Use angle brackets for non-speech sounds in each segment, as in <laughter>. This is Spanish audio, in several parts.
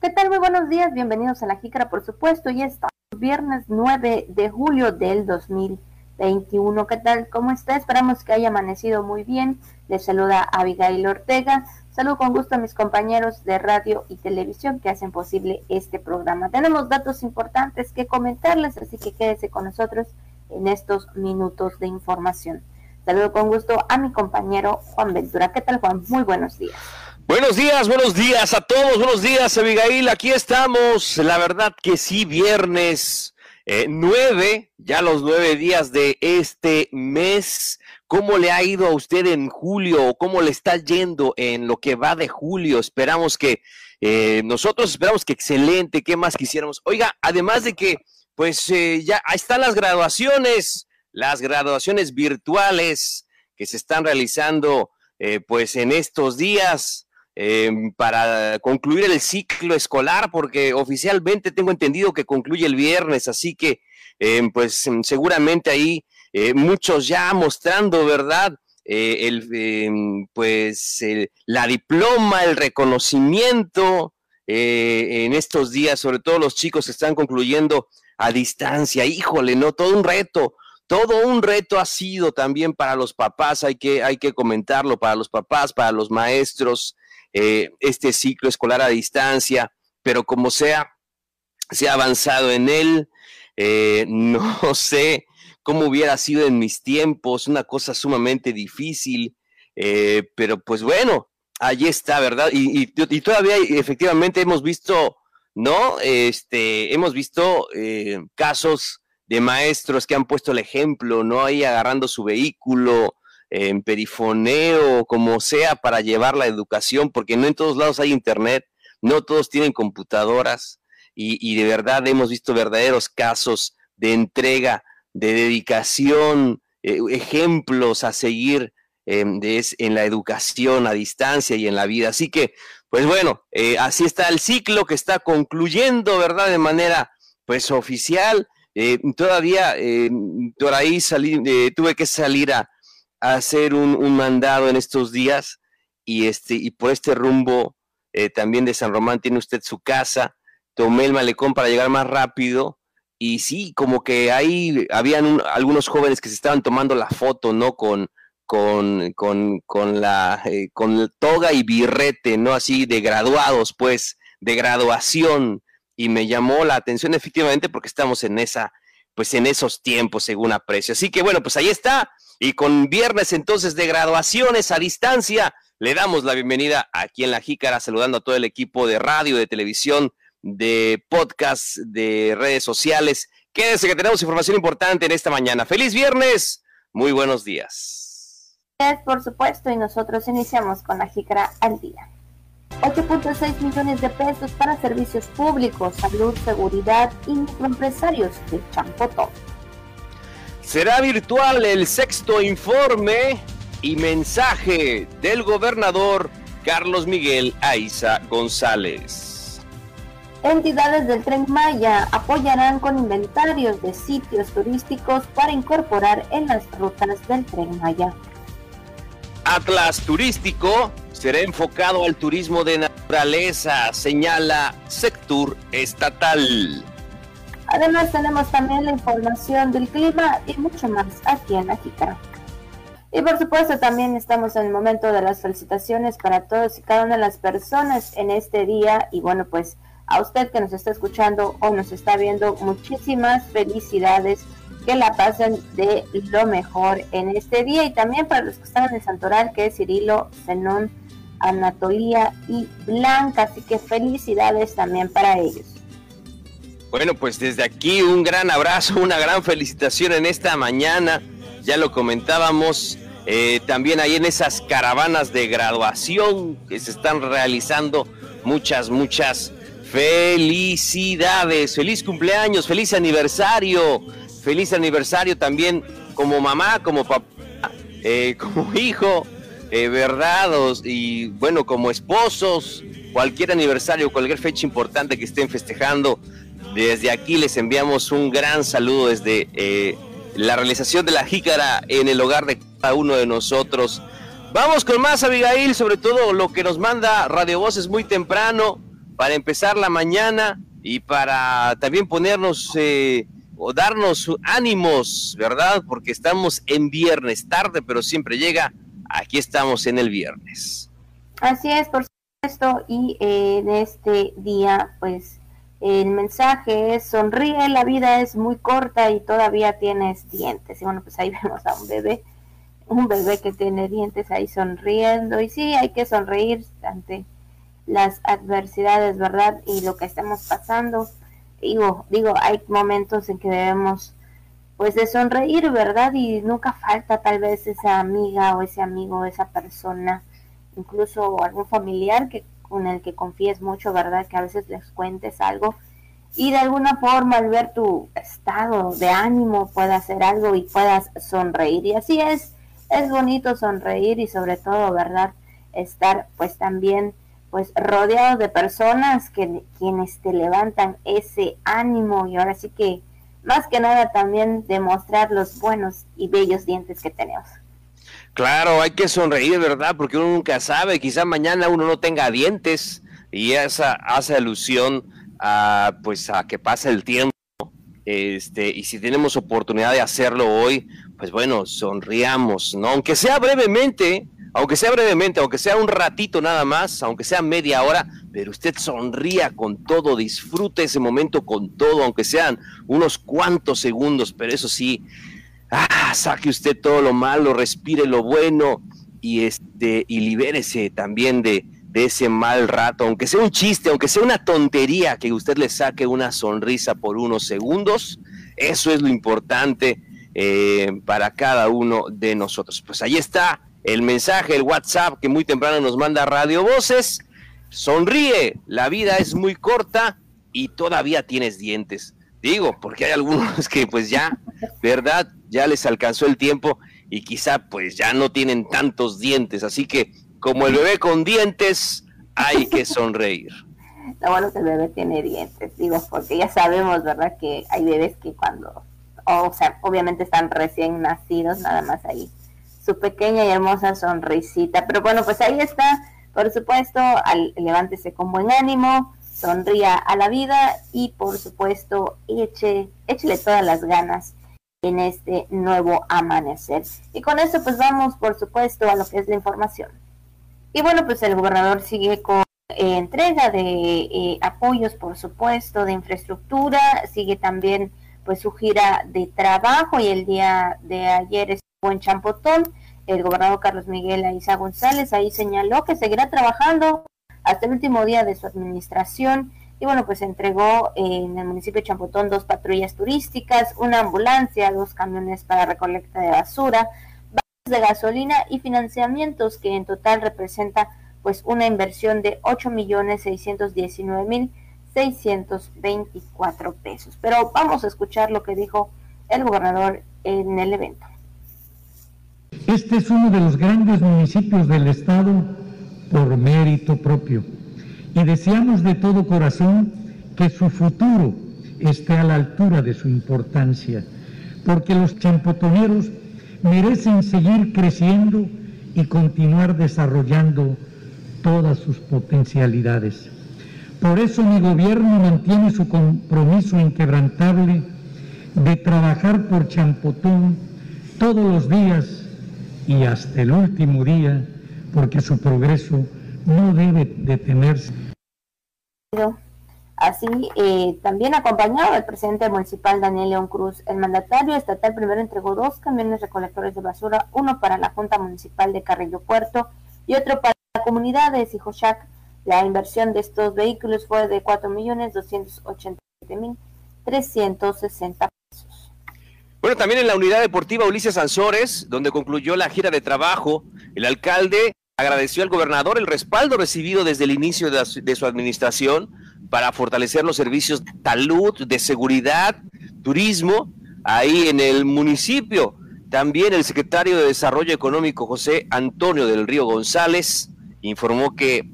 ¿Qué tal? Muy buenos días, bienvenidos a La Jícara, por supuesto, y estamos viernes 9 de julio del 2021. ¿Qué tal? ¿Cómo está? Esperamos que haya amanecido muy bien. Les saluda Abigail Ortega. Saludo con gusto a mis compañeros de radio y televisión que hacen posible este programa. Tenemos datos importantes que comentarles, así que quédese con nosotros en estos minutos de información. Saludo con gusto a mi compañero Juan Ventura. ¿Qué tal, Juan? Muy buenos días. Buenos días, buenos días a todos, buenos días Abigail, aquí estamos, la verdad que sí, viernes eh, nueve, ya los nueve días de este mes, ¿Cómo le ha ido a usted en julio? ¿Cómo le está yendo en lo que va de julio? Esperamos que, eh, nosotros esperamos que excelente, ¿qué más quisiéramos? Oiga, además de que, pues eh, ya ahí están las graduaciones, las graduaciones virtuales que se están realizando, eh, pues en estos días. Para concluir el ciclo escolar, porque oficialmente tengo entendido que concluye el viernes, así que pues seguramente ahí eh, muchos ya mostrando, ¿verdad? Eh, el, pues la diploma, el reconocimiento eh, en estos días, sobre todo los chicos que están concluyendo a distancia, híjole, ¿no? Todo un reto, todo un reto ha sido también para los papás, hay que, hay que comentarlo, para los papás, para los maestros, este ciclo escolar a distancia, pero como sea, se ha avanzado en él, <laughs> no sé, cómo hubiera sido en mis tiempos, una cosa sumamente difícil, eh, pero pues bueno, allí está, ¿verdad? Y, todavía efectivamente hemos visto, ¿no? Este, hemos visto eh, casos de maestros que han puesto el ejemplo, ¿no? Ahí agarrando su vehículo en perifoneo, como sea, para llevar la educación, porque no en todos lados hay internet, no todos tienen computadoras, y, y de verdad hemos visto verdaderos casos de entrega de dedicación, eh, ejemplos a seguir em, en la educación a distancia y en la vida. Así que, pues bueno, eh, así está el ciclo que está concluyendo, ¿verdad? De manera, pues, oficial. Eh, todavía por ahí salí, tuve que salir a, hacer un, un, mandado en estos días y, este, y por este rumbo también de San Román tiene usted su casa. Tomé el malecón para llegar más rápido y sí, como que ahí habían algunos jóvenes que se estaban tomando la foto, ¿no? Con, con, con, con la eh, con toga y birrete, ¿no? Así de graduados, pues, de graduación. Y me llamó la atención efectivamente porque estamos en esa, pues en esos tiempos, según aprecio. Así que bueno, pues ahí está. Y con viernes entonces de graduaciones a distancia, le damos la bienvenida aquí en La Jícara, saludando a todo el equipo de radio, de televisión, de podcast, de redes sociales. Quédense que tenemos información importante en esta mañana. Feliz viernes, muy buenos días. Por supuesto, y nosotros iniciamos con la jícara al día. 8.6 millones de pesos para servicios públicos, salud, seguridad y microempresarios de Champotón. Será virtual el sexto informe y mensaje del gobernador Carlos Miguel Aiza González. Entidades del Tren Maya apoyarán con inventarios de sitios turísticos para incorporar en las rutas del Tren Maya. Atlas Turístico será enfocado al turismo de naturaleza, señala sector estatal. Además tenemos también la información del clima y mucho más aquí en la Y por supuesto también estamos en el momento de las felicitaciones para todos y cada una de las personas en este día y bueno pues a usted que nos está escuchando o nos está viendo, muchísimas felicidades. Que la pasen de lo mejor en este día y también para los que están en el Santoral, que es Cirilo, Zenón, Anatolia y Blanca. Así que felicidades también para ellos. Bueno, pues desde aquí un gran abrazo, una gran felicitación en esta mañana. Ya lo comentábamos, eh, también ahí en esas caravanas de graduación que se están realizando. Muchas, muchas Felicidades, feliz cumpleaños, feliz aniversario, feliz aniversario también como mamá, como papá, eh, como <laughs> hijo, eh, ¿verdad? y bueno, como esposos, cualquier aniversario, cualquier fecha importante que estén festejando, desde aquí les enviamos un gran saludo desde eh, la realización de la jícara en el hogar de cada uno de nosotros. Vamos con más, Abigail, sobre todo lo que nos manda Radio Voces muy temprano para empezar la mañana y para también ponernos eh, o darnos ánimos, ¿verdad? Porque estamos en viernes tarde, pero siempre llega. Aquí estamos en el viernes. Así es, por supuesto, y eh, en este día, pues el mensaje es sonríe, la vida es muy corta y todavía tienes dientes. Y bueno, pues ahí <laughs> vemos a un bebé, un bebé que tiene dientes ahí sonriendo. Y sí, hay que sonreír ante las adversidades, ¿verdad? Y lo que estamos pasando. Digo, digo, hay momentos en que debemos pues de sonreír, ¿verdad? Y nunca falta tal vez esa amiga o ese amigo, esa persona, incluso algún familiar que con el que confíes mucho, ¿verdad? Que a veces les cuentes algo y de alguna forma al ver tu estado de ánimo pueda hacer algo y puedas sonreír. Y así es, es bonito sonreír y sobre todo, ¿verdad? Estar pues también pues rodeado de personas que quienes te levantan ese ánimo y ahora sí que más que nada también demostrar los buenos y bellos dientes que tenemos. Claro, hay que sonreír, ¿verdad? Porque uno nunca sabe, quizá mañana uno no tenga dientes y esa hace alusión a pues a que pasa el tiempo. Este, y si tenemos oportunidad de hacerlo hoy, pues bueno, sonriamos, ¿no? Aunque sea brevemente, aunque sea brevemente, aunque sea un ratito nada más, aunque sea media hora, pero usted sonría con todo, disfrute ese momento con todo, aunque sean unos cuantos segundos, pero eso sí, ah, saque usted todo lo malo, respire lo bueno y este y libérese también de, de ese mal rato, aunque sea un chiste, aunque sea una tontería, que usted le saque una sonrisa por unos segundos, eso es lo importante eh, para cada uno de nosotros. Pues ahí está el mensaje, el WhatsApp que muy temprano nos manda Radio Voces. Sonríe, la vida es muy corta y todavía tienes dientes. Digo, porque hay algunos <laughs> que pues ya, ¿verdad? Ya les alcanzó el tiempo y quizá pues ya no tienen tantos dientes. Así que como el bebé con dientes, hay que sonreír. <laughs> Lo bueno que el bebé tiene dientes, digo, porque ya sabemos, ¿verdad? Que hay bebés que cuando, o sea, obviamente están recién nacidos, nada más ahí su pequeña y hermosa sonrisita. Pero bueno, pues ahí está, por supuesto, levántese con buen ánimo, sonría a la vida y por supuesto, eche, échele todas las ganas en este nuevo amanecer. Y con eso pues vamos, por supuesto, a lo que es la información. Y bueno, pues el gobernador sigue con entrega de eh, apoyos, por supuesto, de infraestructura, sigue también pues su gira de trabajo y el día de ayer estuvo en Champotón el gobernador Carlos Miguel Aiza González ahí señaló que seguirá trabajando hasta el último día de su administración y bueno, pues entregó en el municipio de Champotón dos patrullas turísticas, una ambulancia, dos camiones para recolecta de basura, barras de gasolina y financiamientos que en total representa pues una inversión de 8 millones 619 mil 624 pesos. Pero vamos a escuchar lo que dijo el gobernador en el evento. Este es uno de los grandes municipios del Estado por mérito propio y deseamos de todo corazón que su futuro esté a la altura de su importancia, porque los champotoneros merecen seguir creciendo y continuar desarrollando todas sus potencialidades. Por eso mi gobierno mantiene su compromiso inquebrantable de trabajar por Champotón todos los días y hasta el último día, porque su progreso no debe detenerse. Así, eh, también acompañado del presidente municipal Daniel León Cruz, el mandatario estatal primero entregó dos camiones recolectores de basura, uno para la Junta Municipal de Carrillo Puerto y otro para la comunidad de Sijochac. La inversión de estos vehículos fue de 4.287.360 bueno, también en la unidad deportiva Ulises Ansores, donde concluyó la gira de trabajo, el alcalde agradeció al gobernador el respaldo recibido desde el inicio de, su administración para fortalecer los servicios de salud, de seguridad, turismo, ahí en el municipio. También el secretario de Desarrollo Económico, José Antonio del Río González, informó que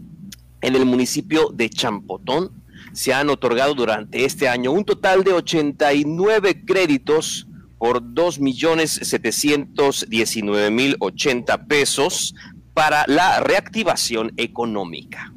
en el municipio de Champotón se han otorgado durante este año un total de 89 créditos por dos millones setecientos diecinueve mil ochenta pesos para la reactivación económica.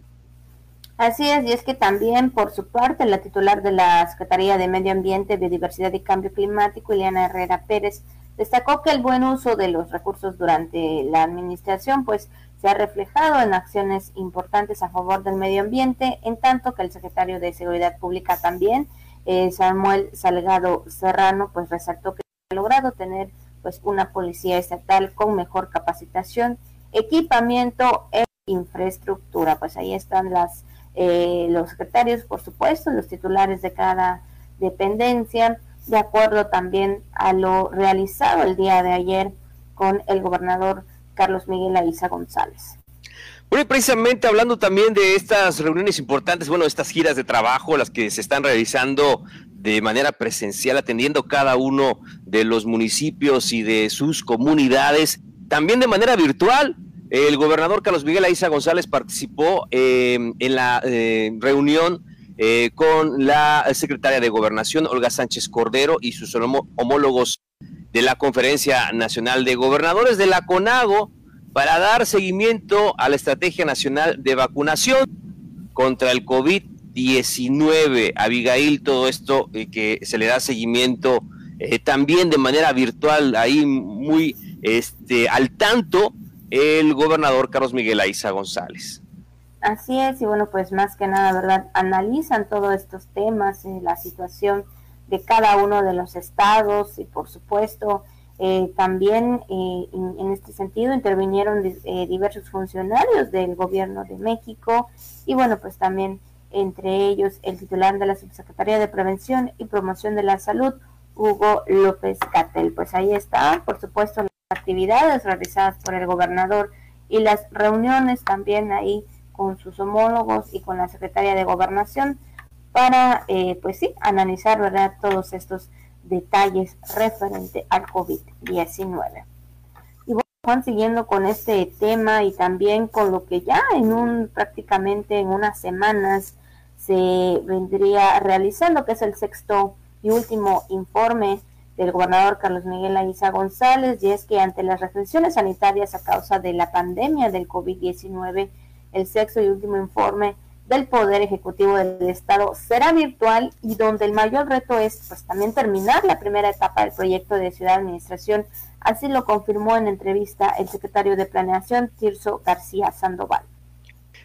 Así es, y es que también, por su parte, la titular de la Secretaría de Medio Ambiente, Biodiversidad y Cambio Climático, Ileana Herrera Pérez, destacó que el buen uso de los recursos durante la administración, pues, se ha reflejado en acciones importantes a favor del medio ambiente, en tanto que el secretario de Seguridad Pública también, eh, Samuel Salgado Serrano, pues resaltó que ha logrado tener pues una policía estatal con mejor capacitación, equipamiento e infraestructura. Pues ahí están las eh, los secretarios, por supuesto, los titulares de cada dependencia, de acuerdo también a lo realizado el día de ayer con el gobernador Carlos Miguel Aiza González. Bueno, y precisamente hablando también de estas reuniones importantes, bueno, estas giras de trabajo, las que se están realizando de manera presencial, atendiendo cada uno de los municipios y de sus comunidades, también de manera virtual. El gobernador Carlos Miguel Aiza González participó em, en la eh, reunión eh, con la secretaria de Gobernación, Olga Sánchez Cordero, y sus homólogos de la Conferencia Nacional de Gobernadores de la CONAGO para dar seguimiento a la Estrategia Nacional de Vacunación contra el COVID-19. Abigail, todo esto eh, que se le da seguimiento eh, también de manera virtual, ahí muy este, al tanto el gobernador Carlos Miguel Aiza González. Así es, y bueno, pues más que nada, ¿verdad? Analizan todos estos temas, eh, la situación de cada uno de los estados y por supuesto eh, también eh, en, este sentido intervinieron eh, diversos funcionarios del gobierno de México y bueno pues también entre ellos el titular de la subsecretaría de prevención y promoción de la salud Hugo López Catel pues ahí está por supuesto actividades realizadas por el gobernador y las reuniones también ahí con sus homólogos y con la secretaria de gobernación para, eh, pues sí, analizar, ¿verdad?, todos estos detalles referente al COVID-19. Y bueno, Juan, siguiendo con este tema y también con lo que ya en un, prácticamente en unas semanas se vendría realizando, que es el sexto y último informe del gobernador Carlos Miguel Aiza González, y es que ante las restricciones sanitarias a causa de la pandemia del COVID-19, el sexto y último informe del Poder Ejecutivo del Estado será virtual y donde el mayor reto es pues también terminar la primera etapa del proyecto de Ciudad Administración. Así lo confirmó en entrevista el secretario de Planeación, Tirso García Sandoval.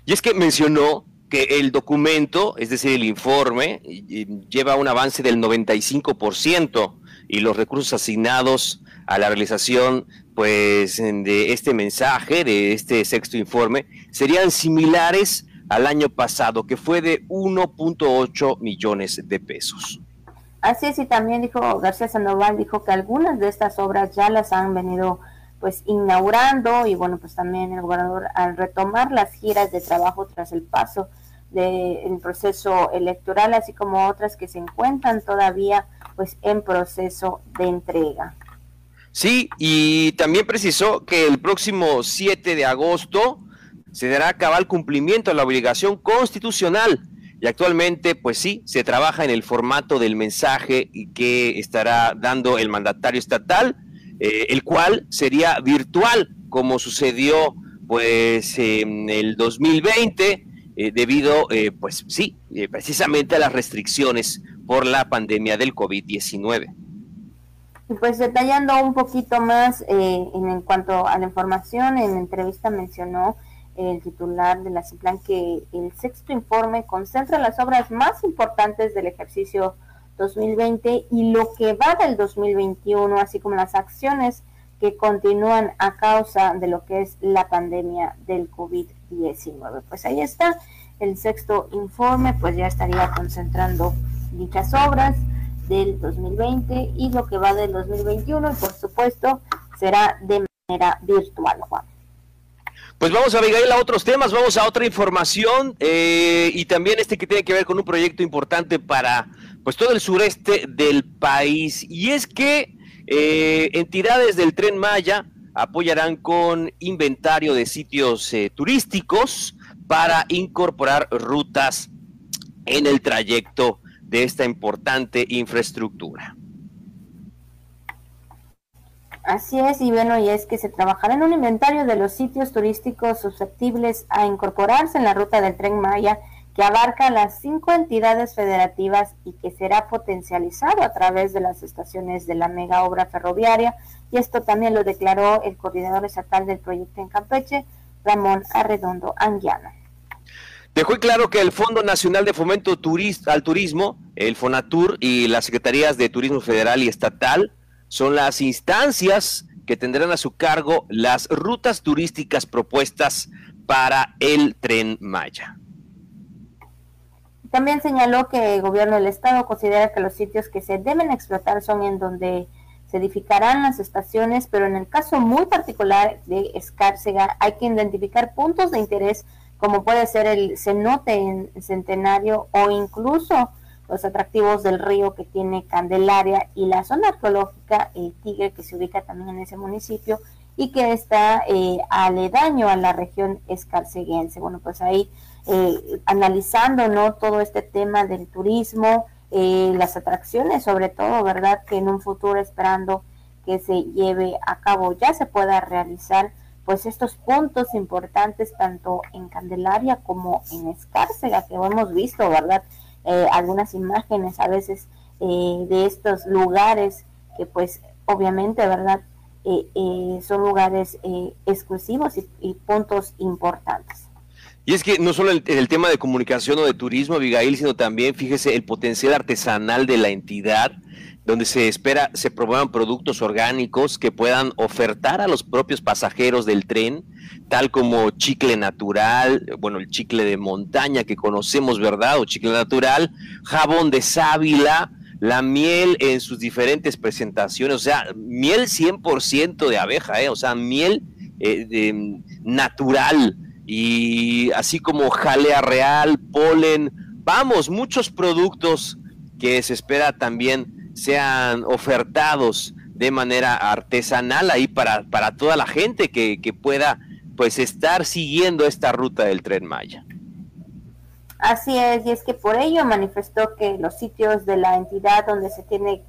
Y es que mencionó que el documento, es decir, el informe, lleva un avance del 95% y los recursos asignados a la realización pues de este mensaje, de este sexto informe, serían similares al año pasado, que fue de 1.8 millones de pesos. Así es, y también dijo García Sandoval, dijo que algunas de estas obras ya las han venido pues inaugurando y bueno, pues también el gobernador al retomar las giras de trabajo tras el paso del proceso electoral, así como otras que se encuentran todavía pues en proceso de entrega. Sí, y también precisó que el próximo 7 de agosto se dará cabal cumplimiento a la obligación constitucional. Y actualmente, pues sí, se trabaja en el formato del mensaje que estará dando el mandatario estatal, eh, el cual sería virtual, como sucedió pues en el 2020, eh, debido, eh, pues sí, precisamente a las restricciones por la pandemia del COVID-19. Y pues detallando un poquito más en, en cuanto a la información, en la entrevista mencionó el titular de la CIPLAN que el sexto informe concentra las obras más importantes del ejercicio 2020 y lo que va del 2021, así como las acciones que continúan a causa de lo que es la pandemia del COVID-19. Pues ahí está el sexto informe, pues ya estaría concentrando dichas obras del 2020 y lo que va del 2021 y por supuesto será de manera virtual, Juan. Pues vamos a Abigail a otros temas, vamos a otra información eh, y también este que tiene que ver con un proyecto importante para pues todo el sureste del país y es que eh, entidades del Tren Maya apoyarán con inventario de sitios eh, turísticos para incorporar rutas en el trayecto de esta importante infraestructura. Así es, y bueno, y es que se trabajará en un inventario de los sitios turísticos susceptibles a incorporarse en la ruta del tren Maya que abarca las cinco entidades federativas y que será potencializado a través de las estaciones de la mega obra ferroviaria. Y esto también lo declaró el coordinador estatal del proyecto en Campeche, Ramón Arredondo Anguiano. Dejó claro que el Fondo Nacional de Fomento al Turismo, el FONATUR y las Secretarías de Turismo Federal y Estatal son las instancias que tendrán a su cargo las rutas turísticas propuestas para el tren Maya. También señaló que el gobierno del estado considera que los sitios que se deben explotar son en donde se edificarán las estaciones, pero en el caso muy particular de Escárcega hay que identificar puntos de interés como puede ser el cenote en Centenario o incluso los atractivos del río que tiene Candelaria y la zona arqueológica El Tigre que se ubica también en ese municipio y que está eh, aledaño a la región escarceguense. Bueno, pues ahí eh, analizando no todo este tema del turismo, eh, las atracciones sobre todo, ¿verdad? Que en un futuro esperando que se lleve a cabo ya se pueda realizar pues estos puntos importantes tanto en Candelaria como en Escárcega que hemos visto, ¿verdad? Eh, algunas imágenes a veces de estos lugares que pues obviamente, ¿verdad? son lugares exclusivos y puntos importantes. Y es que no solo en el, tema de comunicación o de turismo, Abigail, sino también, fíjese, el potencial artesanal de la entidad, donde se espera se promuevan productos orgánicos que puedan ofertar a los propios pasajeros del tren, tal como chicle natural, bueno, el chicle de montaña que conocemos, ¿verdad? O chicle natural, jabón de sábila, la miel en sus diferentes presentaciones, o sea, miel 100% de abeja, ¿eh? O sea, miel eh, natural y así como jalea real, polen, vamos, muchos productos que se espera también sean ofertados de manera artesanal ahí para, para toda la gente que, que pueda pues estar siguiendo esta ruta del tren Maya. Así es, y es que por ello manifestó que los sitios de la entidad donde se tiene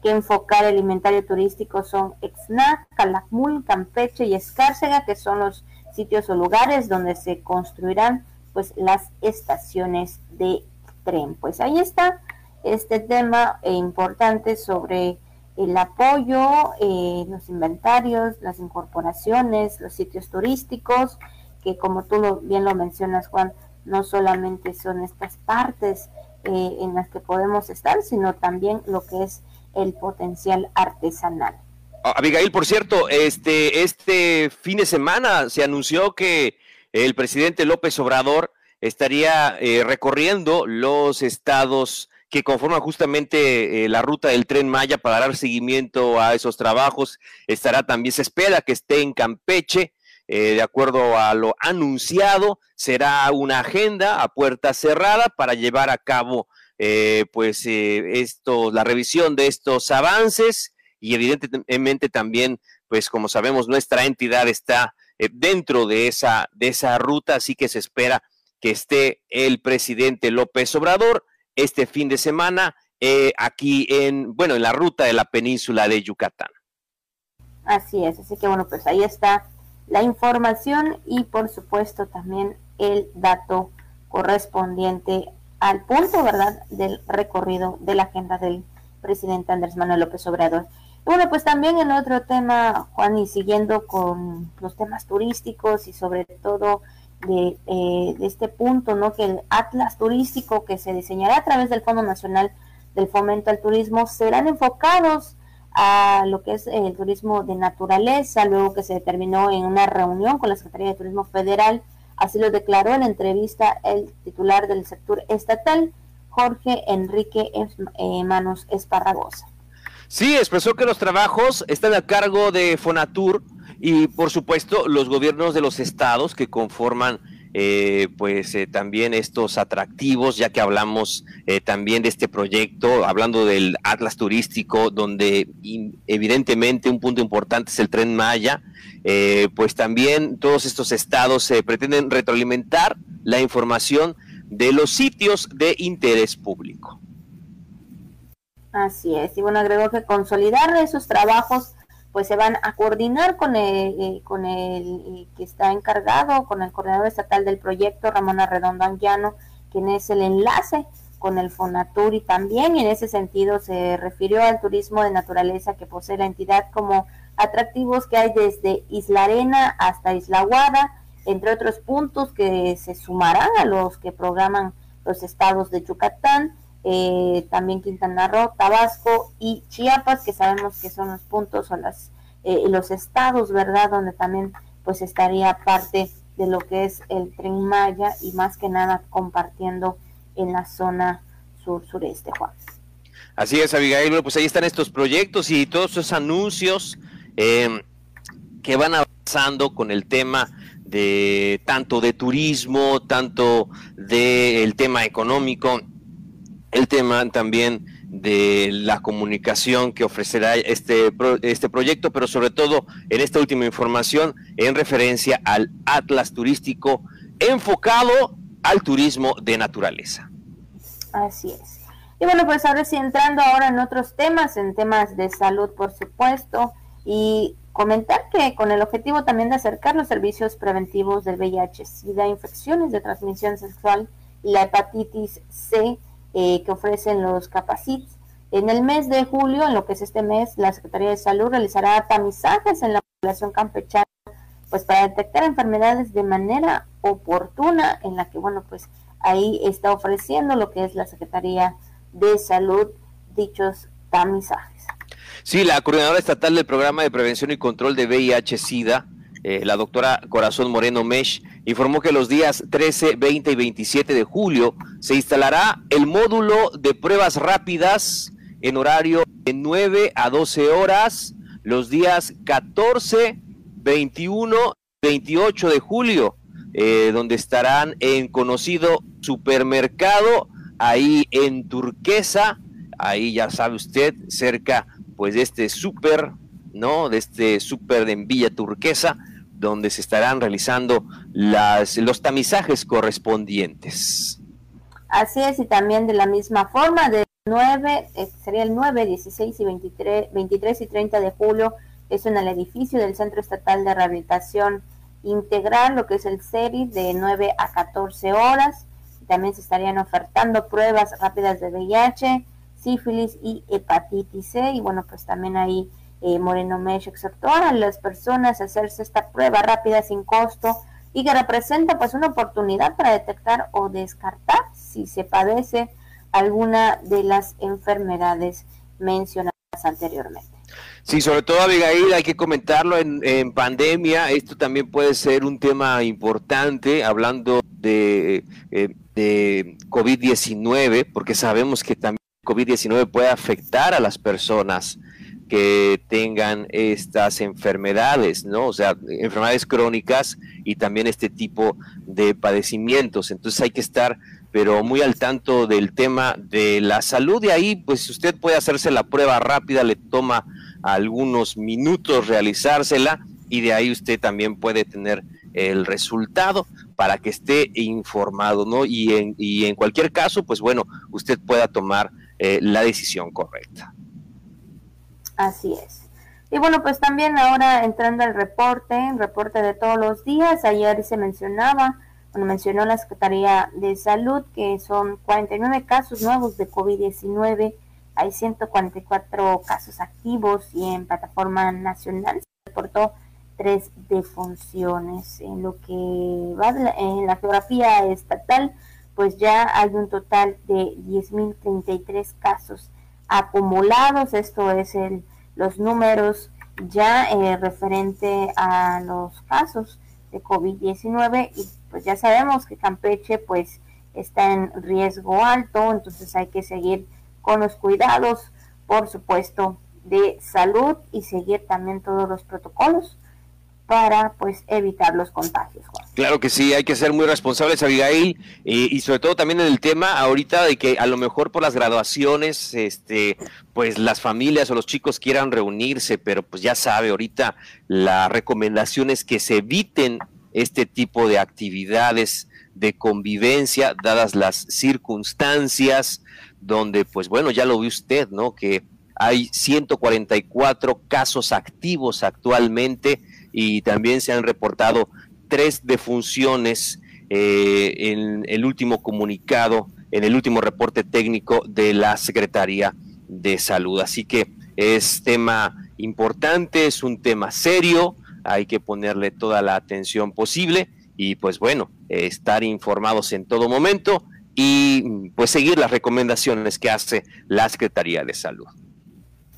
que enfocar el inventario turístico son Exna, Calakmul, Campeche y Escárcega, que son los sitios o lugares donde se construirán pues las estaciones de tren. Pues ahí está este tema importante sobre el apoyo, eh, los inventarios, las incorporaciones, los sitios turísticos, que como tú bien lo mencionas, Juan, no solamente son estas partes eh, en las que podemos estar, sino también lo que es el potencial artesanal. Abigail, por cierto, este, este fin de semana se anunció que el presidente López Obrador estaría eh, recorriendo los estados que conforman justamente eh, la ruta del tren Maya para dar seguimiento a esos trabajos. Estará también, se espera que esté en Campeche, eh, de acuerdo a lo anunciado, será una agenda a puerta cerrada para llevar a cabo pues esto, la revisión de estos avances y evidentemente también, pues como sabemos, nuestra entidad está eh, dentro de esa, de esa ruta, así que se espera que esté el presidente López Obrador este fin de semana eh, aquí en, bueno, en la ruta de la península de Yucatán. Así es, así que bueno, pues ahí está la información y por supuesto también el dato correspondiente al punto, ¿verdad?, del recorrido de la agenda del presidente Andrés Manuel López Obrador. Bueno, pues también en otro tema, Juan, y siguiendo con los temas turísticos y sobre todo de, eh, de, este punto, ¿no? Que el Atlas turístico que se diseñará a través del Fondo Nacional del Fomento al Turismo serán enfocados a lo que es el turismo de naturaleza, luego que se determinó en una reunión con la Secretaría de Turismo Federal, así lo declaró en entrevista el titular del sector estatal, Jorge Enrique Manos Esparragosa. Sí, expresó que los trabajos están a cargo de Fonatur y por supuesto los gobiernos de los estados que conforman eh, pues eh, también estos atractivos, ya que hablamos eh, también de este proyecto, hablando del Atlas turístico, donde evidentemente un punto importante es el tren Maya, pues también todos estos estados se pretenden retroalimentar la información de los sitios de interés público. Así es, y bueno, agregó que consolidar esos trabajos pues se van a coordinar con el, eh, con el eh, que está encargado, con el coordinador estatal del proyecto, Ramón Arredondo Anguiano, quien es el enlace con el Fonaturi también, y en ese sentido se refirió al turismo de naturaleza que posee la entidad como atractivos que hay desde Isla Arena hasta Isla Guada, entre otros puntos que se sumarán a los que programan los estados de Yucatán, eh, también Quintana Roo, Tabasco y Chiapas, que sabemos que son los puntos o las, eh, los estados, ¿verdad?, donde también pues estaría parte de lo que es el tren Maya y más que nada compartiendo en la zona sur-sureste, Juan. Así es, Abigail, pues ahí están estos proyectos y todos esos anuncios eh, que van avanzando con el tema de tanto de turismo, tanto del tema económico, el tema también de la comunicación que ofrecerá este, este proyecto, pero sobre todo en esta última información en referencia al Atlas turístico enfocado al turismo de naturaleza. Así es. Y bueno, pues ahora sí entrando ahora en otros temas, en temas de salud, por supuesto, y comentar que con el objetivo también de acercar los servicios preventivos del VIH, SIDA, infecciones de transmisión sexual y la hepatitis C eh, que ofrecen los Capacits. En el mes de julio, en lo que es este mes, la Secretaría de Salud realizará tamizajes en la población campechana, pues para detectar enfermedades de manera oportuna, en la que, bueno, pues ahí está ofreciendo lo que es la Secretaría de Salud dichos tamizajes. Sí, la coordinadora estatal del programa de prevención y control de VIH-Sida, eh, la doctora Corazón Moreno Mesh, informó que los días 13, 20 y 27 de julio se instalará el módulo de pruebas rápidas en horario de 9 a 12 horas los días 14, 21, 28 de julio, eh, donde estarán en conocido supermercado ahí en Turquesa, ahí ya sabe usted, cerca pues de este super, ¿no? De este super de Villa Turquesa, donde se estarán realizando las, los tamizajes correspondientes. Así es, y también de la misma forma, de 9, eh, sería el 9, 16 y 23, 23 y 30 de julio, es en el edificio del Centro Estatal de Rehabilitación Integral, lo que es el CERI, de 9 a 14 horas. También se estarían ofertando pruebas rápidas de VIH, sífilis y hepatitis C. Y bueno, pues también ahí eh, Moreno Mesh exhortó a las personas a hacerse esta prueba rápida sin costo y que representa pues una oportunidad para detectar o descartar si se padece alguna de las enfermedades mencionadas anteriormente. Sí, sobre todo Abigail, hay que comentarlo en, pandemia, esto también puede ser un tema importante, hablando de, eh, de COVID-19, porque sabemos que también COVID-19 puede afectar a las personas que tengan estas enfermedades, ¿no? O sea, enfermedades crónicas y también este tipo de padecimientos. Entonces hay que estar, pero muy al tanto del tema de la salud y ahí, pues usted puede hacerse la prueba rápida, le toma algunos minutos realizársela y de ahí usted también puede tener el resultado para que esté informado, ¿no? Y en, y en cualquier caso, pues bueno, usted pueda tomar eh, la decisión correcta. Así es. Y bueno, pues también ahora entrando al reporte, reporte de todos los días, ayer se mencionaba, bueno, mencionó la Secretaría de Salud que son 49 casos nuevos de COVID-19, hay 144 casos activos y en plataforma nacional se reportó tres defunciones. En lo que va en la geografía estatal, pues ya hay un total de 10.033 casos acumulados. Esto es el, los números ya eh, referente a los casos de COVID-19 y pues ya sabemos que Campeche pues está en riesgo alto, entonces hay que seguir con los cuidados, por supuesto, de salud y seguir también todos los protocolos para pues evitar los contagios. Claro que sí, hay que ser muy responsables, Abigail, y, sobre todo también en el tema ahorita de que a lo mejor por las graduaciones, este, pues las familias o los chicos quieran reunirse, pero pues ya sabe, ahorita la recomendación es que se eviten este tipo de actividades de convivencia, dadas las circunstancias donde, pues bueno, ya lo ve usted, ¿no? Que hay 144 casos activos actualmente y también se han reportado tres defunciones eh, en el último comunicado, en el último reporte técnico de la Secretaría de Salud. Así que es tema importante, es un tema serio, hay que ponerle toda la atención posible y pues bueno, estar informados en todo momento y pues seguir las recomendaciones que hace la Secretaría de Salud.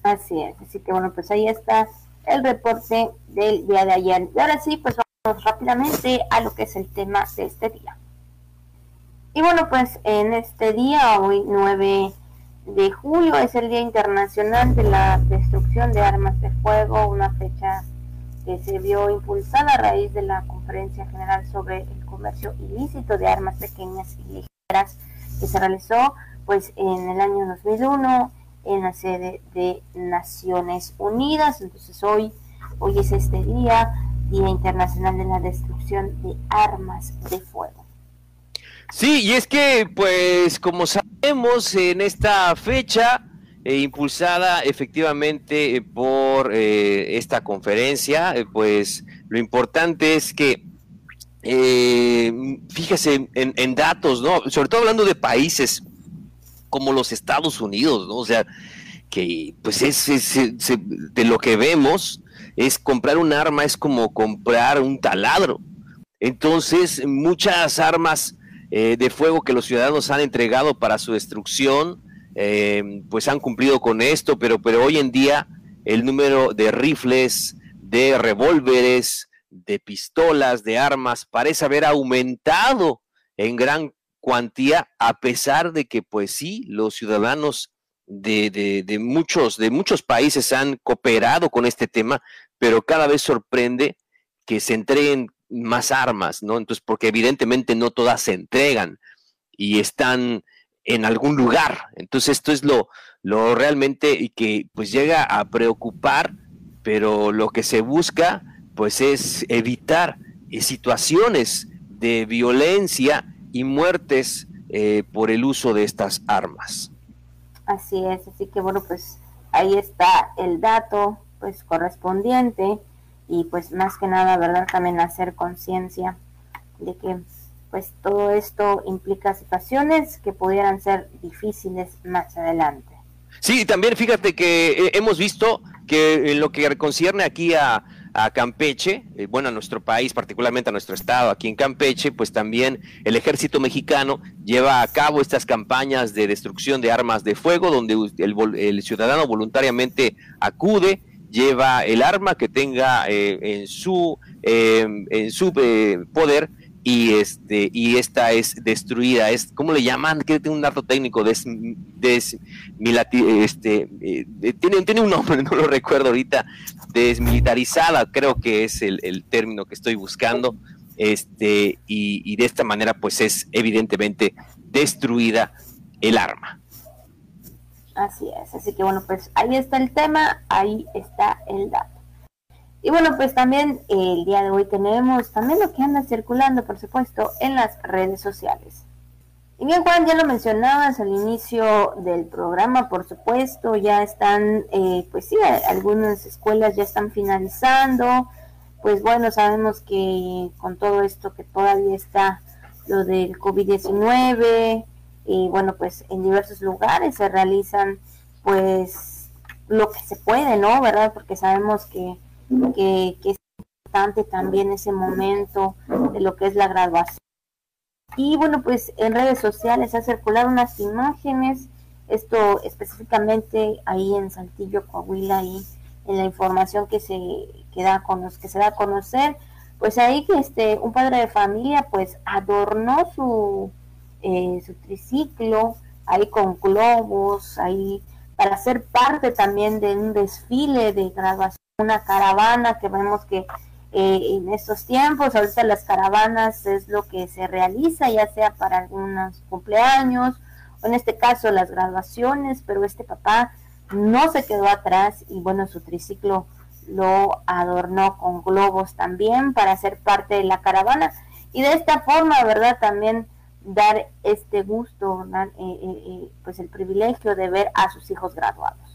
Así es, así que bueno, pues ahí está el reporte del día de ayer. Y ahora sí, pues vamos rápidamente a lo que es el tema de este día. Y bueno, pues en este día, hoy 9 de julio, es el Día Internacional de la Destrucción de Armas de Fuego, una fecha que se vio impulsada a raíz de la Conferencia General sobre el Comercio Ilícito de Armas Pequeñas y Ligeras que se realizó pues en el año 2001 en la sede de Naciones Unidas. Entonces hoy, hoy es este día, Día Internacional de la Destrucción de Armas de Fuego. Sí, y es que, pues, como sabemos, en esta fecha, eh, impulsada efectivamente eh, por eh, esta conferencia, pues lo importante es que, fíjese en, en, datos, ¿no? Sobre todo hablando de países como los Estados Unidos, ¿no? O sea, que pues es, de lo que vemos es comprar un arma es como comprar un taladro. Entonces, muchas armas eh, de fuego que los ciudadanos han entregado para su destrucción, eh, pues han cumplido con esto, pero, pero hoy en día el número de rifles, de revólveres, de pistolas, de armas, parece haber aumentado en gran cuantía, a pesar de que, pues sí, los ciudadanos de, de, muchos, de muchos países han cooperado con este tema, pero cada vez sorprende que se entreguen más armas, ¿no? Entonces, porque evidentemente no todas se entregan y están en algún lugar. Entonces, esto es lo, lo realmente que pues llega a preocupar, pero lo que se busca pues es evitar eh, situaciones de violencia y muertes eh, por el uso de estas armas. Así es, así que bueno, pues ahí está el dato pues correspondiente y pues más que nada, ¿verdad? También hacer conciencia de que pues todo esto implica situaciones que pudieran ser difíciles más adelante. Sí, también fíjate que eh, hemos visto que en lo que concierne aquí a, a Campeche, eh, bueno, a nuestro país, particularmente a nuestro estado, aquí en Campeche, pues también el ejército mexicano lleva a cabo estas campañas de destrucción de armas de fuego, donde el, ciudadano voluntariamente acude, lleva el arma que tenga eh, en su, en su poder y este y esta es destruida es cómo le llaman que tiene un dato técnico des, este eh, tiene tiene un nombre <laughs> no lo recuerdo ahorita desmilitarizada creo que es el, el término que estoy buscando este y, y, de esta manera pues es evidentemente destruida el arma. Así es así que bueno pues ahí está el tema ahí está el dato y bueno, pues también el día de hoy tenemos también lo que anda circulando, por supuesto, en las redes sociales. Y bien, Juan, ya lo mencionabas al inicio del programa, por supuesto, ya están, eh, pues sí, algunas escuelas ya están finalizando. Pues bueno, sabemos que con todo esto que todavía está lo del COVID-19, y bueno, pues en diversos lugares se realizan, pues lo que se puede, ¿no? ¿Verdad? Porque sabemos que que, es importante también ese momento de lo que es la graduación. Y bueno, pues en redes sociales ha circulado unas imágenes, esto específicamente ahí en Saltillo, Coahuila, ahí en la información que se, que da con los que se da a conocer, pues ahí que este un padre de familia pues adornó su eh, su triciclo ahí con globos ahí para ser parte también de un desfile de graduación una caravana que vemos que eh, en estos tiempos, ahorita las caravanas es lo que se realiza, ya sea para algunos cumpleaños o en este caso las graduaciones, pero este papá no se quedó atrás y bueno, su triciclo lo adornó con globos también para ser parte de la caravana y de esta forma, ¿verdad? También dar este gusto, eh, eh, pues el privilegio de ver a sus hijos graduados.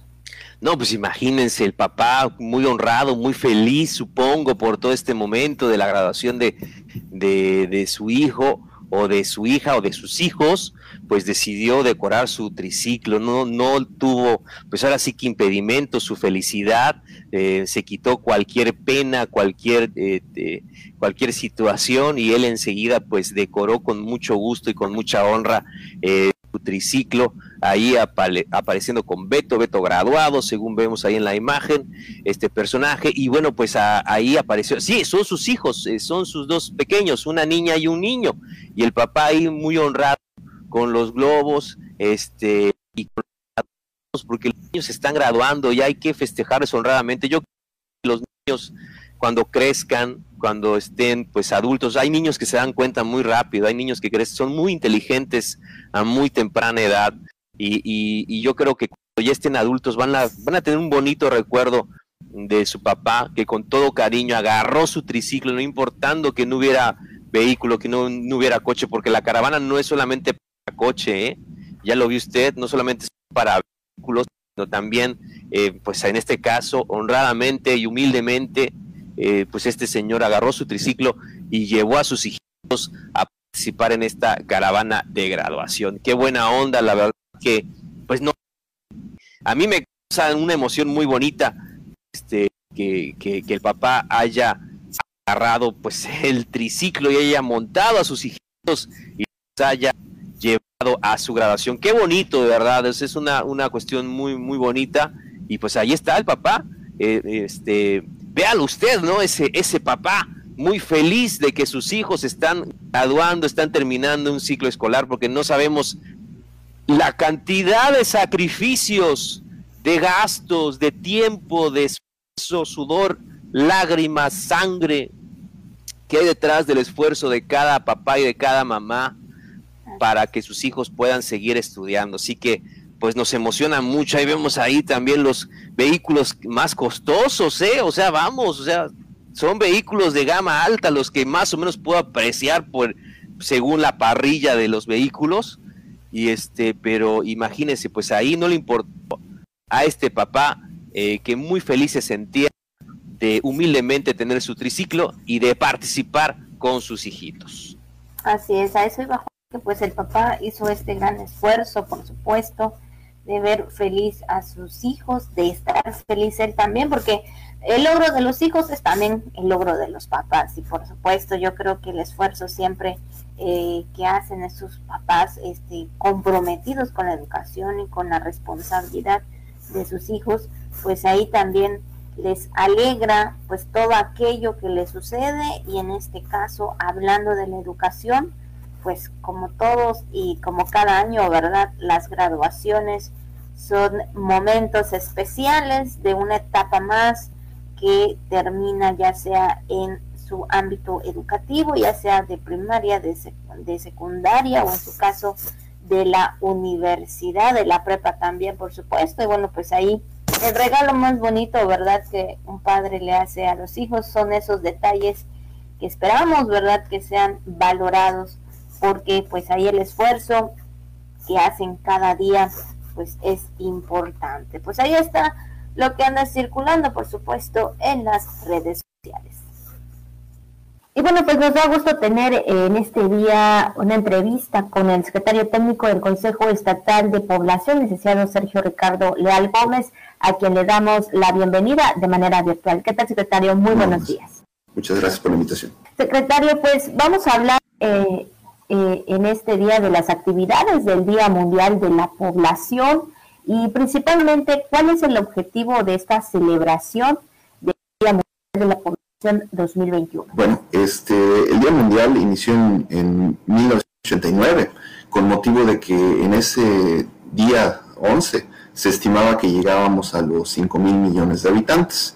No, pues imagínense, el papá muy honrado, muy feliz, supongo, por todo este momento de la graduación de, de, su hijo o de su hija o de sus hijos, pues decidió decorar su triciclo, no, no tuvo, pues ahora sí que impedimento, su felicidad, eh, se quitó cualquier pena, cualquier, eh, cualquier situación y él enseguida pues decoró con mucho gusto y con mucha honra eh, triciclo ahí apareciendo con Beto, Beto graduado, según vemos ahí en la imagen, este personaje, y bueno, pues ahí apareció, sí, son sus hijos, eh, son sus dos pequeños, una niña y un niño, y el papá ahí muy honrado con los globos, este, y con porque los niños se están graduando y hay que festejarles honradamente. Yo los niños cuando crezcan, cuando estén pues adultos, hay niños que se dan cuenta muy rápido, hay niños que crecen, son muy inteligentes a muy temprana edad y, yo creo que cuando ya estén adultos van a, van a tener un bonito recuerdo de su papá, que con todo cariño agarró su triciclo, no importando que no hubiera vehículo, que no, hubiera coche, porque la caravana no es solamente para coche, ¿eh? ya lo vio usted, no solamente es para vehículos, sino también, eh, pues en este caso, honradamente y humildemente, eh, pues este señor agarró su triciclo y llevó a sus hijos a participar en esta caravana de graduación. Qué buena onda, la verdad que, pues no, a mí me causa una emoción muy bonita este, que, que, el papá haya agarrado pues <laughs> el triciclo y haya montado a sus hijitos y los haya llevado a su graduación. Qué bonito, de verdad, es, es una, una cuestión muy, muy bonita. Y pues ahí está el papá. Eh, este, véalo usted, ¿no? Ese, ese papá muy feliz de que sus hijos están graduando, están terminando un ciclo escolar, porque no sabemos la cantidad de sacrificios, de gastos, de tiempo, de esfuerzo, sudor, lágrimas, sangre que hay detrás del esfuerzo de cada papá y de cada mamá para que sus hijos puedan seguir estudiando. Así que pues nos emociona mucho. Ahí vemos ahí también los vehículos más costosos, ¿eh? O sea, vamos, o sea, son vehículos de gama alta los que más o menos puedo apreciar por según la parrilla de los vehículos y este, pero imagínense, pues ahí no le importó a este papá eh, que muy feliz se sentía de humildemente tener su triciclo y de participar con sus hijitos. Así es, a eso iba que pues el papá hizo este gran esfuerzo, por supuesto, de ver feliz a sus hijos, de estar feliz él también, porque el logro de los hijos es también el logro de los papás. Y por supuesto yo creo que el esfuerzo siempre eh, que hacen esos papás este, comprometidos con la educación y con la responsabilidad de sus hijos, pues ahí también les alegra pues todo aquello que les sucede. Y en este caso hablando de la educación, pues como todos y como cada año, ¿verdad? Las graduaciones son momentos especiales de una etapa más que termina ya sea en su ámbito educativo, ya sea de primaria, de, de secundaria o en su caso de la universidad, de la prepa también, por supuesto. Y bueno, pues ahí el regalo más bonito, ¿verdad? Que un padre le hace a los hijos son esos detalles que esperamos, ¿verdad? Que sean valorados, porque pues ahí el esfuerzo que hacen cada día, pues es importante. Pues ahí está lo que anda circulando, por supuesto, en las redes sociales. Y bueno, pues nos da gusto tener en este día una entrevista con el secretario técnico del Consejo Estatal de Población, licenciado Sergio Ricardo Leal Gómez, a quien le damos la bienvenida de manera virtual. ¿Qué tal, secretario? Muy buenos días. Muchas gracias por la invitación. Secretario, pues vamos a hablar eh, eh, en este día de las actividades del Día Mundial de la Población y principalmente cuál es el objetivo de esta celebración del Día Mundial de la Población 2021. Bueno, este, el Día Mundial inició en, 1989 con motivo de que en ese día 11 se estimaba que llegábamos a los 5 mil millones de habitantes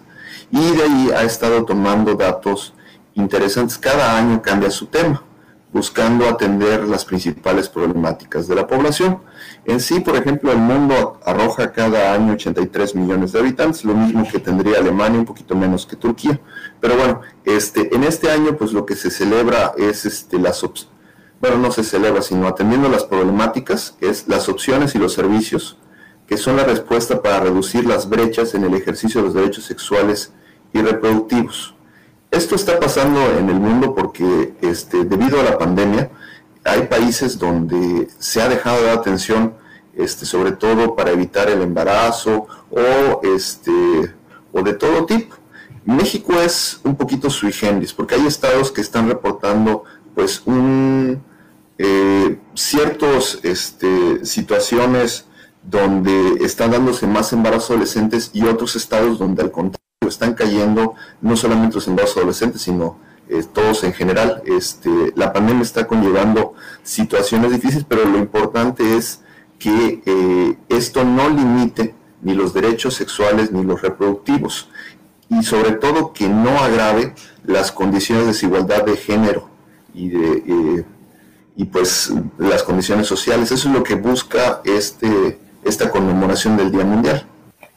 y de ahí ha estado tomando datos interesantes. Cada año cambia su tema buscando atender las principales problemáticas de la población. En sí, por ejemplo, el mundo arroja cada año 83 millones de habitantes, lo mismo que tendría Alemania, un poquito menos que Turquía. Pero bueno, este, en este año, pues lo que se celebra es este, las bueno, no se celebra, sino atendiendo las problemáticas, es las opciones y los servicios que son la respuesta para reducir las brechas en el ejercicio de los derechos sexuales y reproductivos. Esto está pasando en el mundo porque este, debido a la pandemia hay países donde se ha dejado de dar atención este, sobre todo para evitar el embarazo o, este, o de todo tipo. México es un poquito sui generis porque hay estados que están reportando pues un, eh, ciertas este, situaciones donde están dándose más embarazos adolescentes y otros estados donde al contrario están cayendo no solamente los embarazos adolescentes, sino eh, todos en general. Este, la pandemia está conllevando situaciones difíciles, pero lo importante es que eh, esto no limite ni los derechos sexuales ni los reproductivos y sobre todo que no agrave las condiciones de desigualdad de género y de eh, y pues las condiciones sociales. Eso es lo que busca este esta conmemoración del Día Mundial.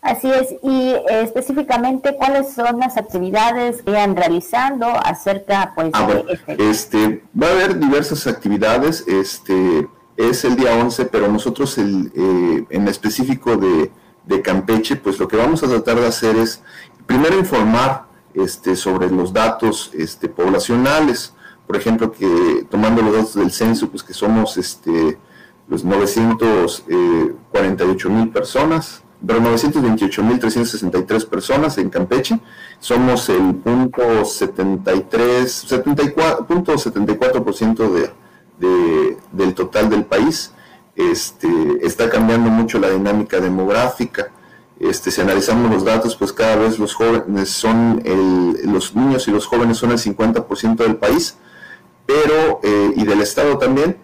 Así es, y eh, específicamente, ¿cuáles son las actividades que van realizando acerca pues, ah, de este, este Va a haber diversas actividades, este es el día 11, pero nosotros el, eh, en específico de, de, Campeche, pues lo que vamos a tratar de hacer es primero informar este, sobre los datos este, poblacionales, por ejemplo, que tomando los datos del censo, pues que somos este, los 948 eh, mil personas, pero 928 mil 363 personas en Campeche, somos el punto 73, 74.74% de, de, del total del país. Este, está cambiando mucho la dinámica demográfica. Este, si analizamos los datos, pues cada vez los jóvenes son, el, los niños y los jóvenes son el 50% del país, pero, eh, y del Estado también,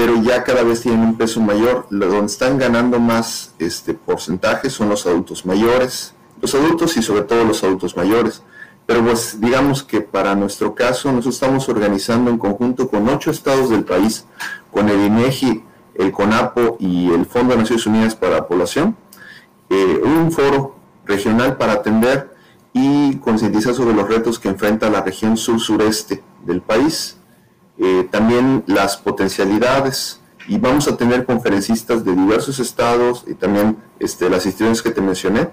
pero ya cada vez tienen un peso mayor. Donde están ganando más este porcentaje son los adultos mayores, los adultos y sobre todo los adultos mayores. Pero pues digamos que para nuestro caso nosotros estamos organizando en conjunto con ocho estados del país, con el INEGI, el CONAPO y el Fondo de Naciones Unidas para la Población, eh, un foro regional para atender y concientizar sobre los retos que enfrenta la región sur-sureste del país eh, también las potencialidades. Y vamos a tener conferencistas de diversos estados y también este, las instituciones que te mencioné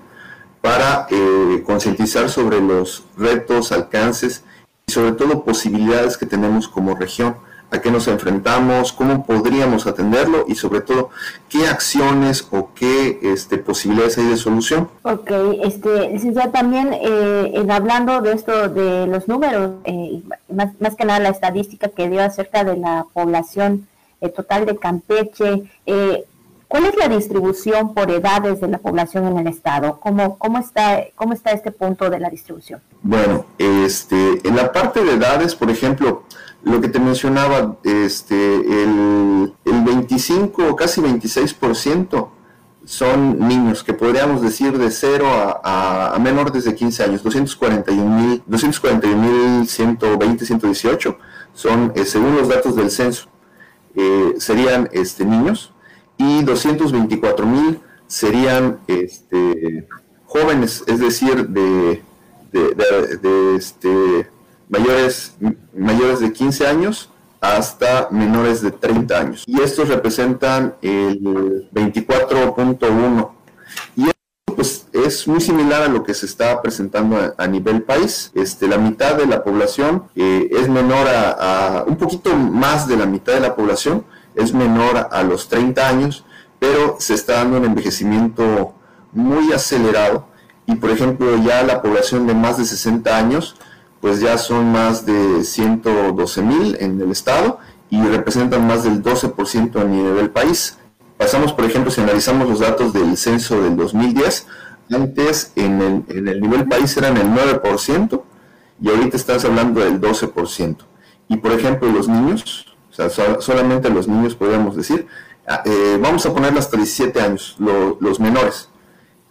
para eh, concientizar sobre los retos, alcances y sobre todo posibilidades que tenemos como región a qué nos enfrentamos, cómo podríamos atenderlo y sobre todo qué acciones o qué este, posibilidades hay de solución. Ok, este, ya también eh, en hablando de esto de los números, eh, más, más, que nada la estadística que dio acerca de la población eh, total de Campeche, ¿cuál es la distribución por edades de la población en el estado? ¿Cómo, cómo, está, cómo está este punto de la distribución? Bueno, este, en la parte de edades, por ejemplo, lo que te mencionaba, este, el, el 25 o casi 26% son niños que podríamos decir de 0 a, a, menores de 15 años, 241.120, 120, 118 son, eh, según los datos del censo, eh, serían este, niños y 224.000 serían este, jóvenes, es decir, de, de, de, de este, mayores, mayores de 15 años hasta menores de 30 años. Y estos representan el 24.1. Y pues, es muy similar a lo que se está presentando a, nivel país. Este, la mitad de la población eh, es menor a, un poquito más de la mitad de la población es menor a los 30 años, pero se está dando un envejecimiento muy acelerado. Y por ejemplo, ya la población de más de 60 años pues ya son más de 112 mil en el estado y representan más del 12% a nivel del país. Pasamos, por ejemplo, si analizamos los datos del censo del 2010, antes en el, en el nivel país eran el 9% y ahorita estás hablando del 12%. Y por ejemplo, los niños, o sea, solamente los niños podríamos decir, ah, eh, vamos a poner hasta 17 años, los menores,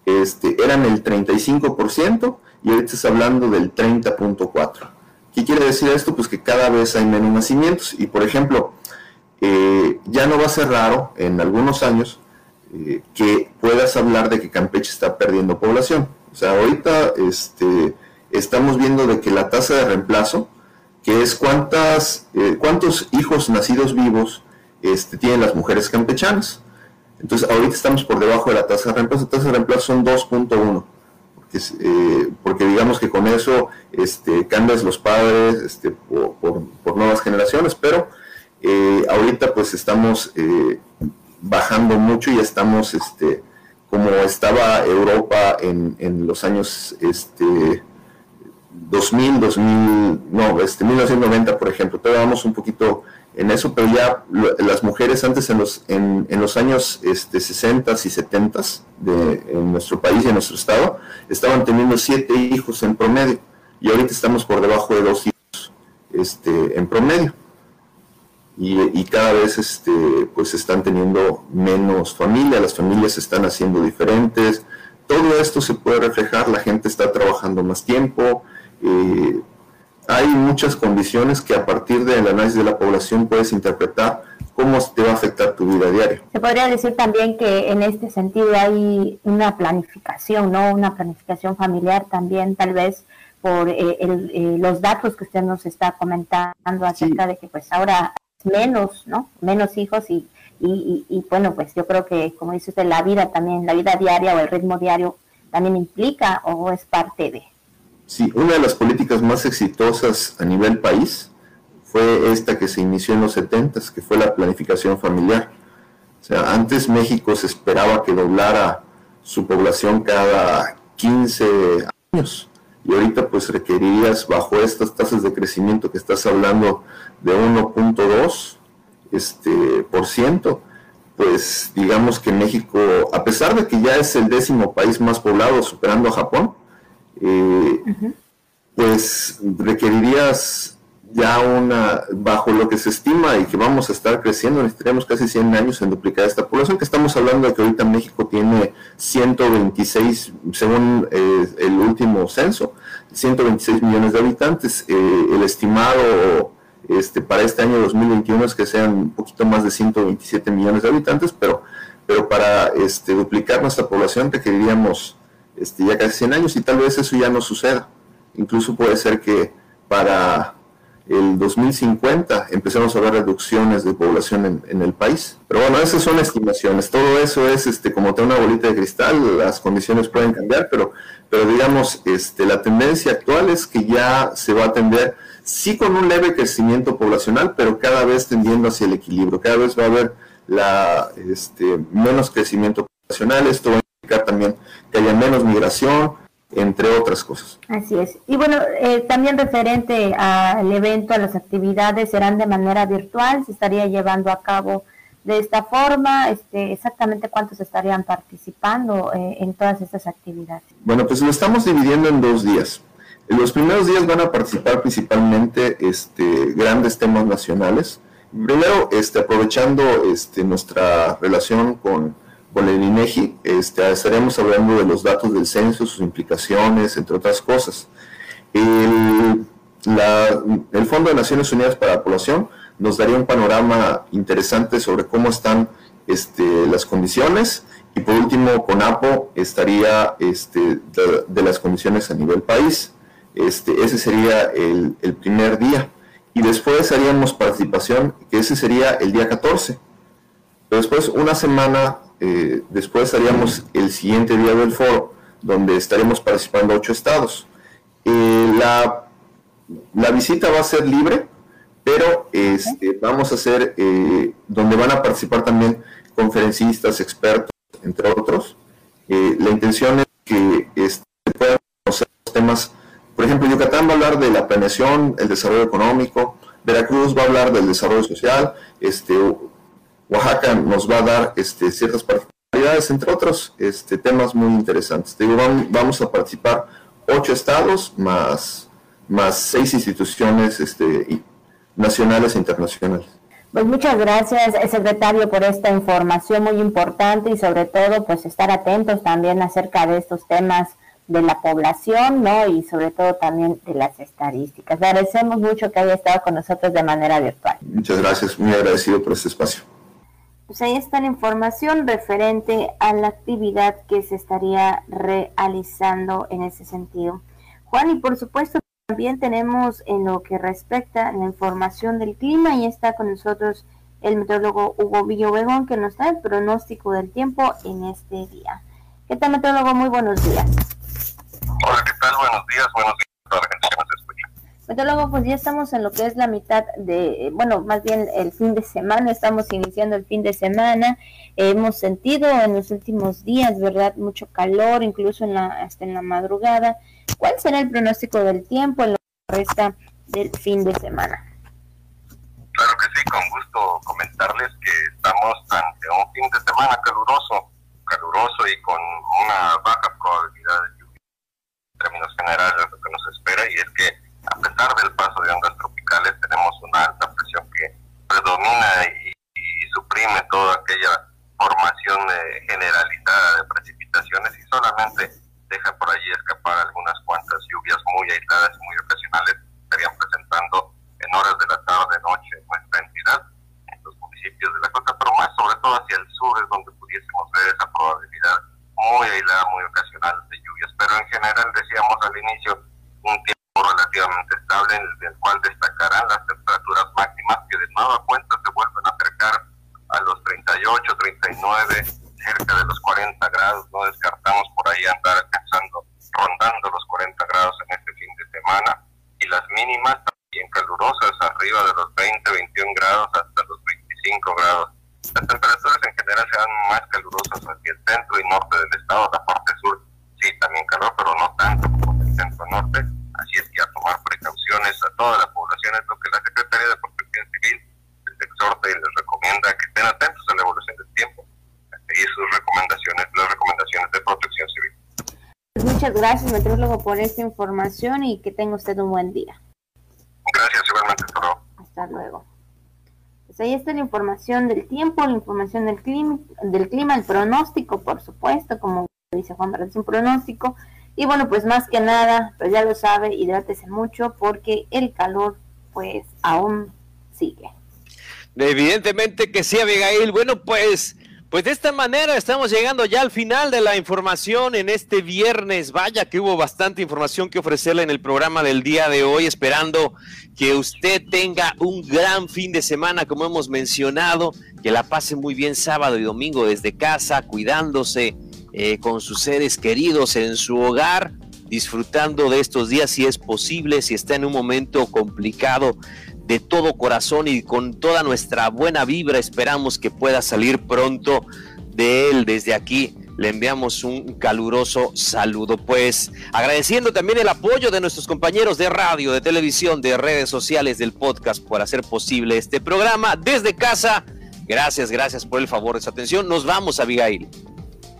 este, eran el 35% y ahorita está hablando del 30.4. ¿Qué quiere decir esto? Pues que cada vez hay menos nacimientos y por ejemplo, eh, ya no va a ser raro en algunos años eh, que puedas hablar de que Campeche está perdiendo población. O sea, ahorita este, estamos viendo de que la tasa de reemplazo, que es cuántas, eh, cuántos hijos nacidos vivos este, tienen las mujeres campechanas. Entonces, ahorita estamos por debajo de la tasa de reemplazo. La tasa de reemplazo son 2.1. Eh, porque digamos que con eso este, cambias los padres este, por, nuevas generaciones, pero eh, ahorita pues estamos eh, bajando mucho y estamos este, como estaba Europa en, en los años este, 2000, 2000, no, este, 1990, por ejemplo. Todavía vamos un poquito en eso, pero ya las mujeres antes en los, en, en los años este, 60 y 70 de en nuestro país y en nuestro estado estaban teniendo siete hijos en promedio y ahorita estamos por debajo de dos hijos este, en promedio. Y, y, cada vez este, pues están teniendo menos familia, las familias se están haciendo diferentes, todo esto se puede reflejar, la gente está trabajando más tiempo, eh, hay muchas condiciones que a partir del análisis de la población puedes interpretar cómo te va a afectar tu vida diaria. Se podría decir también que en este sentido hay una planificación, ¿no? Una planificación familiar también, tal vez por eh, eh, los datos que usted nos está comentando acerca de que pues ahora menos, ¿no? Menos hijos y, y, y, bueno, pues yo creo que, como dice usted, la vida también, la vida diaria o el ritmo diario también implica o es parte de. Sí, una de las políticas más exitosas a nivel país fue esta que se inició en los 70, que fue la planificación familiar. O sea, antes México se esperaba que doblara su población cada 15 años y ahorita pues requerirías bajo estas tasas de crecimiento que estás hablando de 1.2 este, por ciento, pues digamos que México, a pesar de que ya es el décimo país más poblado superando a Japón, eh, pues requerirías ya una, bajo lo que se estima y que vamos a estar creciendo, necesitaríamos casi 100 años en duplicar esta población, que estamos hablando de que ahorita México tiene 126, según eh, el último censo, 126 millones de habitantes. Eh, el estimado este, para este año 2021 es que sean un poquito más de 127 millones de habitantes, pero, pero para este, duplicar nuestra población requeriríamos este, ya casi 100 años y tal vez eso ya no suceda. Incluso puede ser que para el 2050 empecemos a ver reducciones de población en, el país. Pero bueno, esas son estimaciones. Todo eso es este, como tener una bolita de cristal, las condiciones pueden cambiar, pero, pero digamos, este, la tendencia actual es que ya se va a tender, sí con un leve crecimiento poblacional, pero cada vez tendiendo hacia el equilibrio. Cada vez va a haber la, este, menos crecimiento poblacional. Esto va también que haya menos migración, entre otras cosas. Así es. Y bueno, eh, también referente al evento, a las actividades, serán de manera virtual, se estaría llevando a cabo de esta forma, este, exactamente cuántos estarían participando eh, en todas estas actividades. Bueno, pues lo estamos dividiendo en dos días. En los primeros días van a participar principalmente este, grandes temas nacionales. Primero, este, aprovechando este, nuestra relación con con el INEGI este, estaremos hablando de los datos del censo, sus implicaciones, entre otras cosas. El, Fondo de Naciones Unidas para la Población nos daría un panorama interesante sobre cómo están este, las condiciones y por último CONAPO estaría este, de, las condiciones a nivel país. Este, ese sería el, el primer día y después haríamos participación, que ese sería el día 14. después, una semana eh, después haríamos el siguiente día del foro, donde estaremos participando ocho estados. Eh, la, la, visita va a ser libre, pero este, vamos a hacer, eh, donde van a participar también conferencistas, expertos, entre otros. la intención es que este, puedan conocer los temas, por ejemplo, Yucatán va a hablar de la planeación, el desarrollo económico, Veracruz va a hablar del desarrollo social, este, Oaxaca nos va a dar este, ciertas particularidades, entre otros este, temas muy interesantes. vamos a participar ocho estados más, más seis instituciones este, nacionales e internacionales. Pues muchas gracias, secretario, por esta información muy importante y sobre todo, pues estar atentos también acerca de estos temas de la población, ¿no? Y sobre todo también de las estadísticas. agradecemos mucho que haya estado con nosotros de manera virtual. Muchas gracias, muy agradecido por este espacio pues ahí está la información referente a la actividad que se estaría realizando en ese sentido. Juan, y por supuesto también tenemos en lo que respecta la información del clima y está con nosotros el meteorólogo Hugo Villovegón, que nos da el pronóstico del tiempo en este día. ¿Qué tal, meteorólogo? Muy buenos días. Hola, ¿qué tal? Buenos días, buenos días a toda la gente. Meteorólogo, pues ya estamos en lo que es la mitad de, bueno, más bien el fin de semana, estamos iniciando el fin de semana, hemos sentido en los últimos días, ¿verdad? Mucho calor, incluso en la, hasta en la madrugada. ¿Cuál será el pronóstico del tiempo en lo que resta del fin de semana? Claro que sí, con gusto comentarles que estamos ante un fin de semana caluroso, caluroso y con una baja probabilidad de lluvia. En términos generales, lo que nos espera y es que a pesar del paso de ondas tropicales tenemos una alta presión que predomina y, y suprime toda aquella formación eh, generalizada de precipitaciones y solamente deja por allí escapar algunas cuantas lluvias muy aisladas y muy ocasionales estarían presentando en horas de la tarde, noche en nuestra entidad, en los municipios de la costa, pero más sobre todo hacia el sur es donde pudiésemos ver esa probabilidad muy aislada, muy ocasional de lluvias. Pero en general, decíamos al inicio, un tiempo relativamente estable en el cual destacarán las temperaturas máximas que de nueva cuenta se vuelven a acercar a los 38, 39, cerca de los 40 grados. No descartamos por ahí andar alcanzando, rondando los 40 grados en este fin de semana. Y las mínimas bien calurosas, arriba de los 20, 21 grados hasta los 25 grados. Las temperaturas en general serán más calurosas hacia el centro y norte del estado, la parte sur sí también calor, pero no tanto como el centro norte, que a tomar precauciones a toda la población es lo que la Secretaría de Protección Civil les exhorta y les recomienda que estén atentos a la evolución del tiempo, a seguir sus recomendaciones, las recomendaciones de protección civil. Muchas gracias, meteorólogo, por esta información y que tenga usted un buen día. Gracias, igualmente, hasta luego. Hasta luego. Pues ahí está la información del tiempo, la información del clima, del clima, el pronóstico, por supuesto, como dice Juan es un pronóstico. Y bueno, pues más que nada, pues ya lo sabe, hidrátese mucho porque el calor pues aún sigue. Evidentemente que sí, Abigail. Bueno, pues pues de esta manera estamos llegando ya al final de la información en este viernes. Vaya que hubo bastante información que ofrecerle en el programa del día de hoy, esperando que usted tenga un gran fin de semana, como hemos mencionado, que la pase muy bien sábado y domingo desde casa, cuidándose eh, con sus seres queridos en su hogar, disfrutando de estos días si es posible, si está en un momento complicado de todo corazón y con toda nuestra buena vibra esperamos que pueda salir pronto de él desde aquí. Le enviamos un caluroso saludo, pues agradeciendo también el apoyo de nuestros compañeros de radio, de televisión, de redes sociales, del podcast por hacer posible este programa desde casa. Gracias, gracias por el favor de su atención. Nos vamos, Abigail.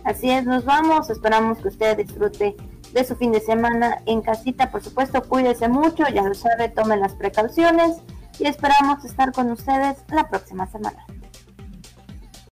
Así es, nos vamos. Esperamos que usted disfrute de su fin de semana en casita. Por supuesto, cuídese mucho, ya lo sabe, tomen las precauciones y esperamos estar con ustedes la próxima semana.